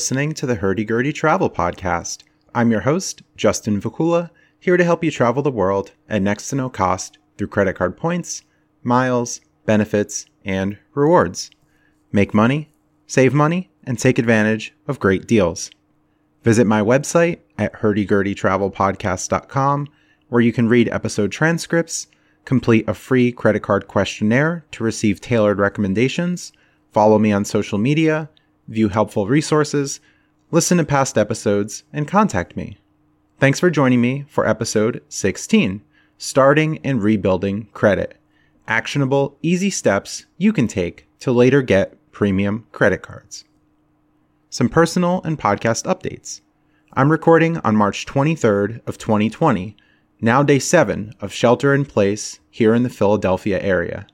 listening to the Hurdy Gurdy Travel Podcast. I'm your host, Justin Vacula, here to help you travel the world at next to no cost through credit card points, miles, benefits, and rewards. Make money, save money, and take advantage of great deals. Visit my website at hurdygurdytravelpodcast.com where you can read episode transcripts, complete a free credit card questionnaire to receive tailored recommendations, follow me on social media, view helpful resources, listen to past episodes, and contact me. Thanks for joining me for episode 16 Starting and Rebuilding Credit. Actionable, easy steps you can take to later get premium credit cards. Some personal and podcast updates. I'm recording on March 23rd of 2020, now day 7 of shelter in place here in the Philadelphia area.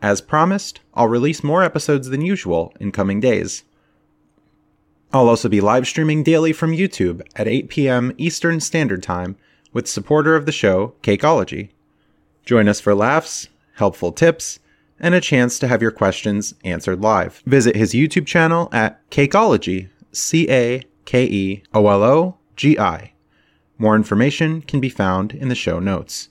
As promised, I'll release more episodes than usual in coming days. I'll also be live streaming daily from YouTube at 8 p.m. Eastern Standard Time with supporter of the show, Cakeology. Join us for laughs, helpful tips, and a chance to have your questions answered live. Visit his YouTube channel at Cakeology, C A K E O L O G I. More information can be found in the show notes.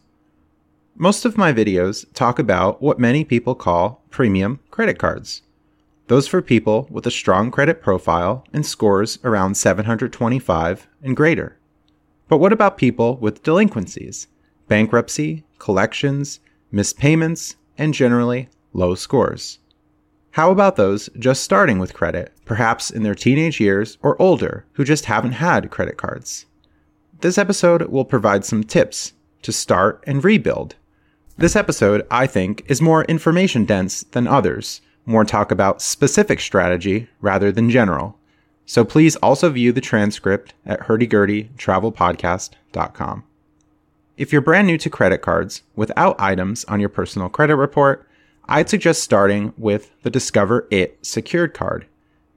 Most of my videos talk about what many people call premium credit cards. Those for people with a strong credit profile and scores around 725 and greater. But what about people with delinquencies, bankruptcy, collections, missed payments, and generally low scores? How about those just starting with credit, perhaps in their teenage years or older, who just haven't had credit cards? This episode will provide some tips to start and rebuild. This episode, I think, is more information dense than others, more talk about specific strategy rather than general. So please also view the transcript at hurdygurdytravelpodcast.com. If you're brand new to credit cards without items on your personal credit report, I'd suggest starting with the Discover It secured card.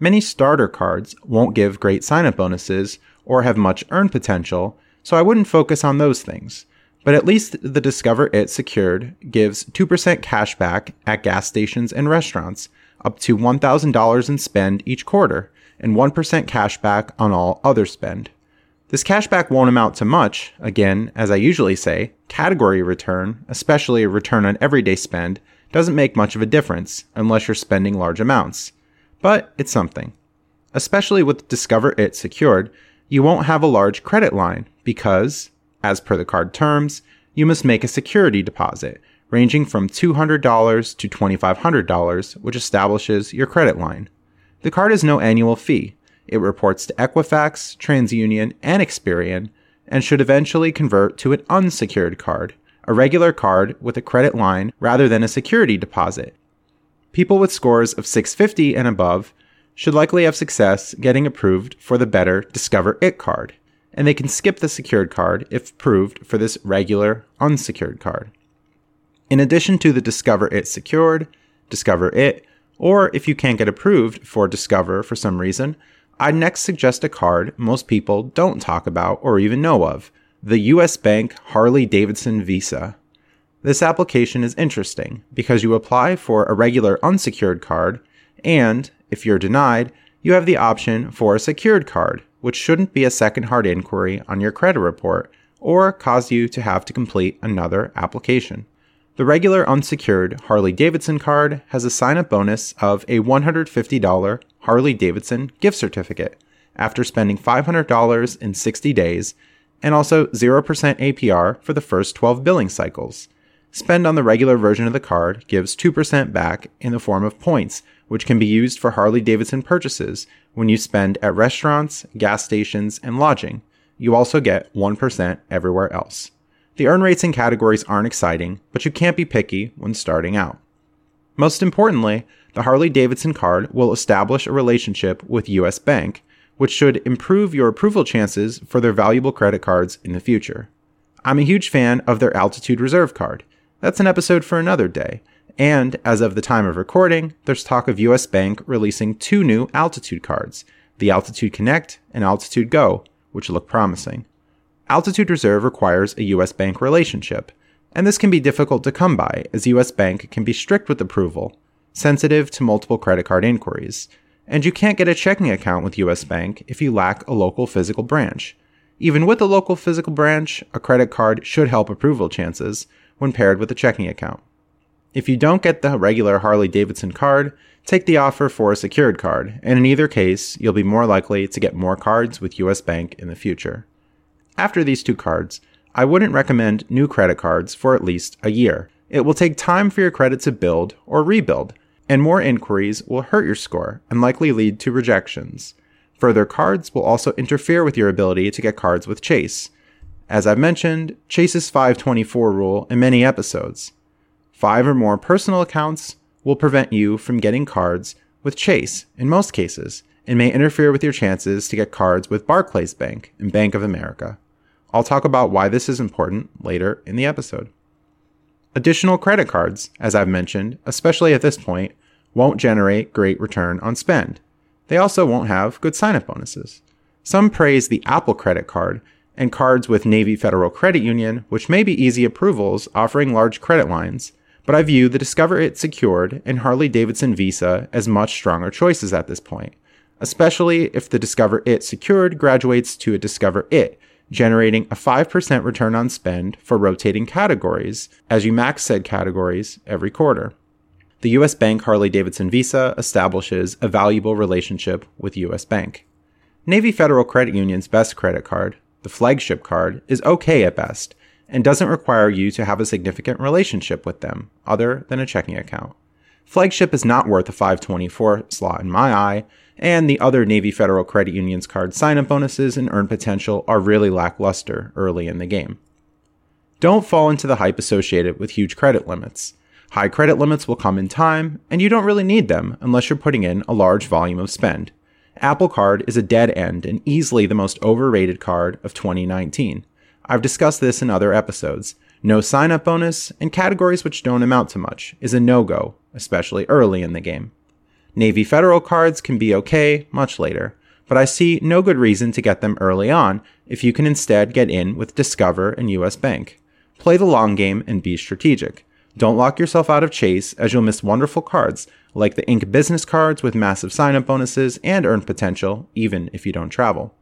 Many starter cards won't give great sign up bonuses or have much earn potential, so I wouldn't focus on those things. But at least the Discover It secured gives 2% cash back at gas stations and restaurants, up to $1,000 in spend each quarter, and 1% cash back on all other spend. This cashback won't amount to much, again, as I usually say, category return, especially a return on everyday spend, doesn't make much of a difference unless you're spending large amounts. But it's something. Especially with Discover It secured, you won't have a large credit line because, as per the card terms, you must make a security deposit ranging from $200 to $2,500, which establishes your credit line. The card has no annual fee. It reports to Equifax, TransUnion, and Experian, and should eventually convert to an unsecured card, a regular card with a credit line rather than a security deposit. People with scores of 650 and above should likely have success getting approved for the better Discover It card and they can skip the secured card if approved for this regular unsecured card. In addition to the Discover It Secured, Discover It, or if you can't get approved for Discover for some reason, I'd next suggest a card most people don't talk about or even know of the US Bank Harley Davidson Visa. This application is interesting because you apply for a regular unsecured card, and, if you're denied, you have the option for a secured card, which shouldn't be a second hard inquiry on your credit report or cause you to have to complete another application. The regular unsecured Harley Davidson card has a sign up bonus of a $150 Harley Davidson gift certificate after spending $500 in 60 days and also 0% APR for the first 12 billing cycles. Spend on the regular version of the card gives 2% back in the form of points, which can be used for Harley Davidson purchases when you spend at restaurants, gas stations, and lodging. You also get 1% everywhere else. The earn rates and categories aren't exciting, but you can't be picky when starting out. Most importantly, the Harley Davidson card will establish a relationship with US Bank, which should improve your approval chances for their valuable credit cards in the future. I'm a huge fan of their Altitude Reserve card. That's an episode for another day. And as of the time of recording, there's talk of US Bank releasing two new Altitude cards, the Altitude Connect and Altitude Go, which look promising. Altitude Reserve requires a US Bank relationship, and this can be difficult to come by as US Bank can be strict with approval, sensitive to multiple credit card inquiries, and you can't get a checking account with US Bank if you lack a local physical branch. Even with a local physical branch, a credit card should help approval chances when paired with a checking account. If you don't get the regular Harley Davidson card, take the offer for a secured card, and in either case, you'll be more likely to get more cards with US Bank in the future. After these two cards, I wouldn't recommend new credit cards for at least a year. It will take time for your credit to build or rebuild, and more inquiries will hurt your score and likely lead to rejections. Further cards will also interfere with your ability to get cards with Chase. As I've mentioned, Chase's 524 rule in many episodes. Five or more personal accounts will prevent you from getting cards with Chase in most cases and may interfere with your chances to get cards with Barclays Bank and Bank of America. I'll talk about why this is important later in the episode. Additional credit cards, as I've mentioned, especially at this point, won't generate great return on spend. They also won't have good sign up bonuses. Some praise the Apple credit card and cards with Navy Federal Credit Union, which may be easy approvals offering large credit lines, but I view the Discover It Secured and Harley Davidson Visa as much stronger choices at this point, especially if the Discover It Secured graduates to a Discover It, generating a 5% return on spend for rotating categories as you max said categories every quarter the US Bank Harley Davidson Visa establishes a valuable relationship with US Bank. Navy Federal Credit Union's best credit card, the flagship card, is okay at best and doesn't require you to have a significant relationship with them other than a checking account. Flagship is not worth a 524 slot in my eye, and the other Navy Federal Credit Union's card sign up bonuses and earn potential are really lackluster early in the game. Don't fall into the hype associated with huge credit limits. High credit limits will come in time, and you don't really need them unless you're putting in a large volume of spend. Apple Card is a dead end and easily the most overrated card of 2019. I've discussed this in other episodes. No sign up bonus, and categories which don't amount to much, is a no go, especially early in the game. Navy Federal cards can be okay much later, but I see no good reason to get them early on if you can instead get in with Discover and US Bank. Play the long game and be strategic. Don't lock yourself out of Chase, as you'll miss wonderful cards like the Ink business cards with massive sign up bonuses and earn potential, even if you don't travel.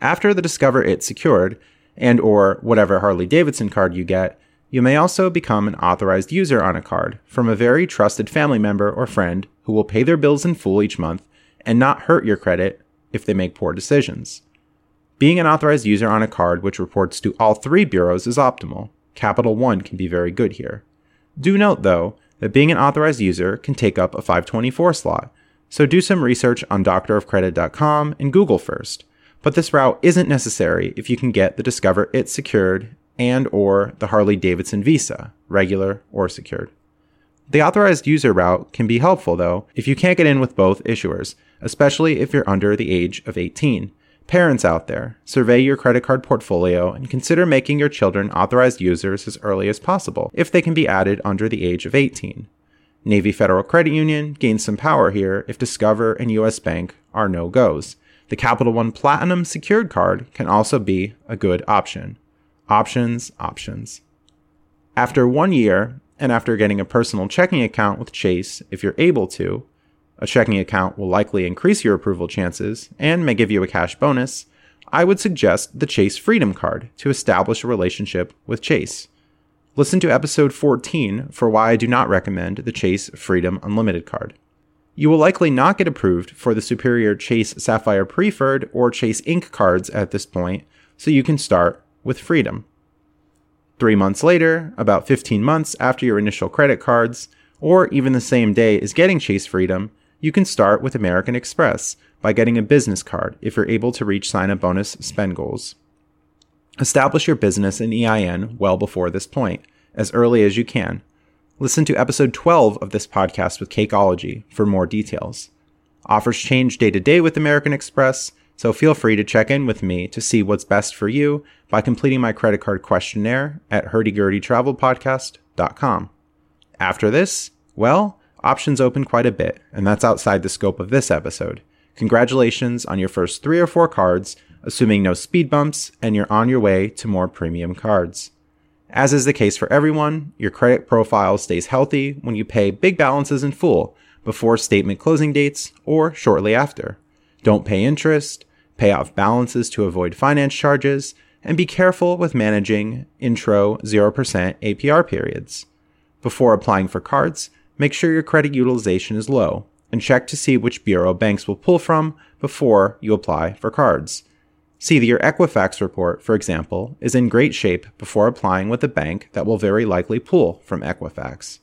After the Discover It secured, and or whatever Harley Davidson card you get, you may also become an authorized user on a card from a very trusted family member or friend who will pay their bills in full each month and not hurt your credit if they make poor decisions. Being an authorized user on a card which reports to all three bureaus is optimal. Capital One can be very good here. Do note, though, that being an authorized user can take up a 524 slot, so do some research on doctorofcredit.com and Google first. But this route isn't necessary if you can get the Discover It secured and or the Harley Davidson Visa, regular or secured. The authorized user route can be helpful though if you can't get in with both issuers, especially if you're under the age of 18, Parents out there, survey your credit card portfolio and consider making your children authorized users as early as possible if they can be added under the age of 18. Navy Federal Credit Union gains some power here if Discover and US Bank are no goes. The Capital One Platinum secured card can also be a good option. Options, options. After one year, and after getting a personal checking account with Chase, if you're able to, a checking account will likely increase your approval chances and may give you a cash bonus, I would suggest the Chase Freedom Card to establish a relationship with Chase. Listen to episode 14 for why I do not recommend the Chase Freedom Unlimited card. You will likely not get approved for the superior Chase Sapphire Preferred or Chase Ink cards at this point, so you can start with Freedom. Three months later, about 15 months after your initial credit cards, or even the same day as getting Chase Freedom, you can start with American Express by getting a business card if you're able to reach sign up bonus spend goals. Establish your business and EIN well before this point, as early as you can. Listen to episode 12 of this podcast with Cakeology for more details. Offers change day to day with American Express, so feel free to check in with me to see what's best for you by completing my credit card questionnaire at hurdygurdytravelpodcast.com. After this, well, options open quite a bit, and that's outside the scope of this episode. Congratulations on your first three or four cards, assuming no speed bumps, and you're on your way to more premium cards. As is the case for everyone, your credit profile stays healthy when you pay big balances in full before statement closing dates or shortly after. Don't pay interest, pay off balances to avoid finance charges, and be careful with managing intro 0% APR periods. Before applying for cards, make sure your credit utilization is low and check to see which bureau banks will pull from before you apply for cards. See that your Equifax report, for example, is in great shape before applying with a bank that will very likely pull from Equifax.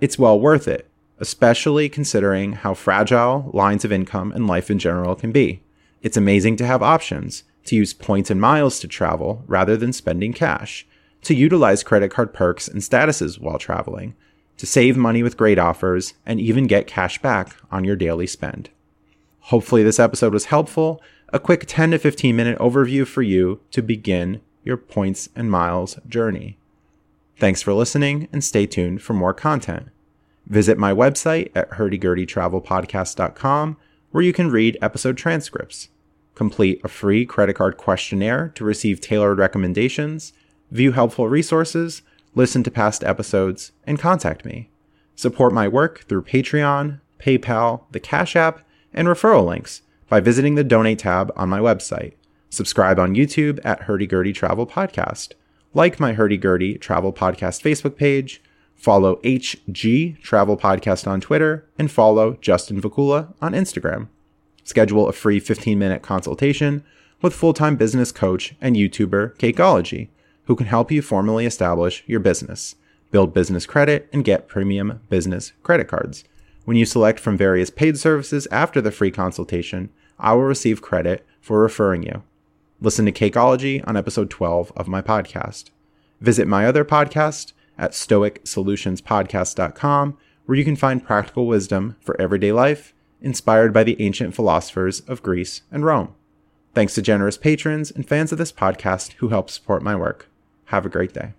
It's well worth it, especially considering how fragile lines of income and life in general can be. It's amazing to have options, to use points and miles to travel rather than spending cash, to utilize credit card perks and statuses while traveling, to save money with great offers, and even get cash back on your daily spend. Hopefully, this episode was helpful. A quick 10 to 15 minute overview for you to begin your points and miles journey. Thanks for listening and stay tuned for more content. Visit my website at hurdygurdytravelpodcast.com where you can read episode transcripts, complete a free credit card questionnaire to receive tailored recommendations, view helpful resources, listen to past episodes, and contact me. Support my work through Patreon, PayPal, the Cash App, and referral links by visiting the Donate tab on my website. Subscribe on YouTube at Hurdy Gurdy Travel Podcast. Like my Hurdy Gurdy Travel Podcast Facebook page. Follow HG Travel Podcast on Twitter. And follow Justin Vacula on Instagram. Schedule a free 15 minute consultation with full time business coach and YouTuber Cakeology who can help you formally establish your business, build business credit, and get premium business credit cards. When you select from various paid services after the free consultation, I will receive credit for referring you. Listen to Cakeology on episode 12 of my podcast. Visit my other podcast at stoicsolutionspodcast.com, where you can find practical wisdom for everyday life inspired by the ancient philosophers of Greece and Rome. Thanks to generous patrons and fans of this podcast who help support my work. Have a great day.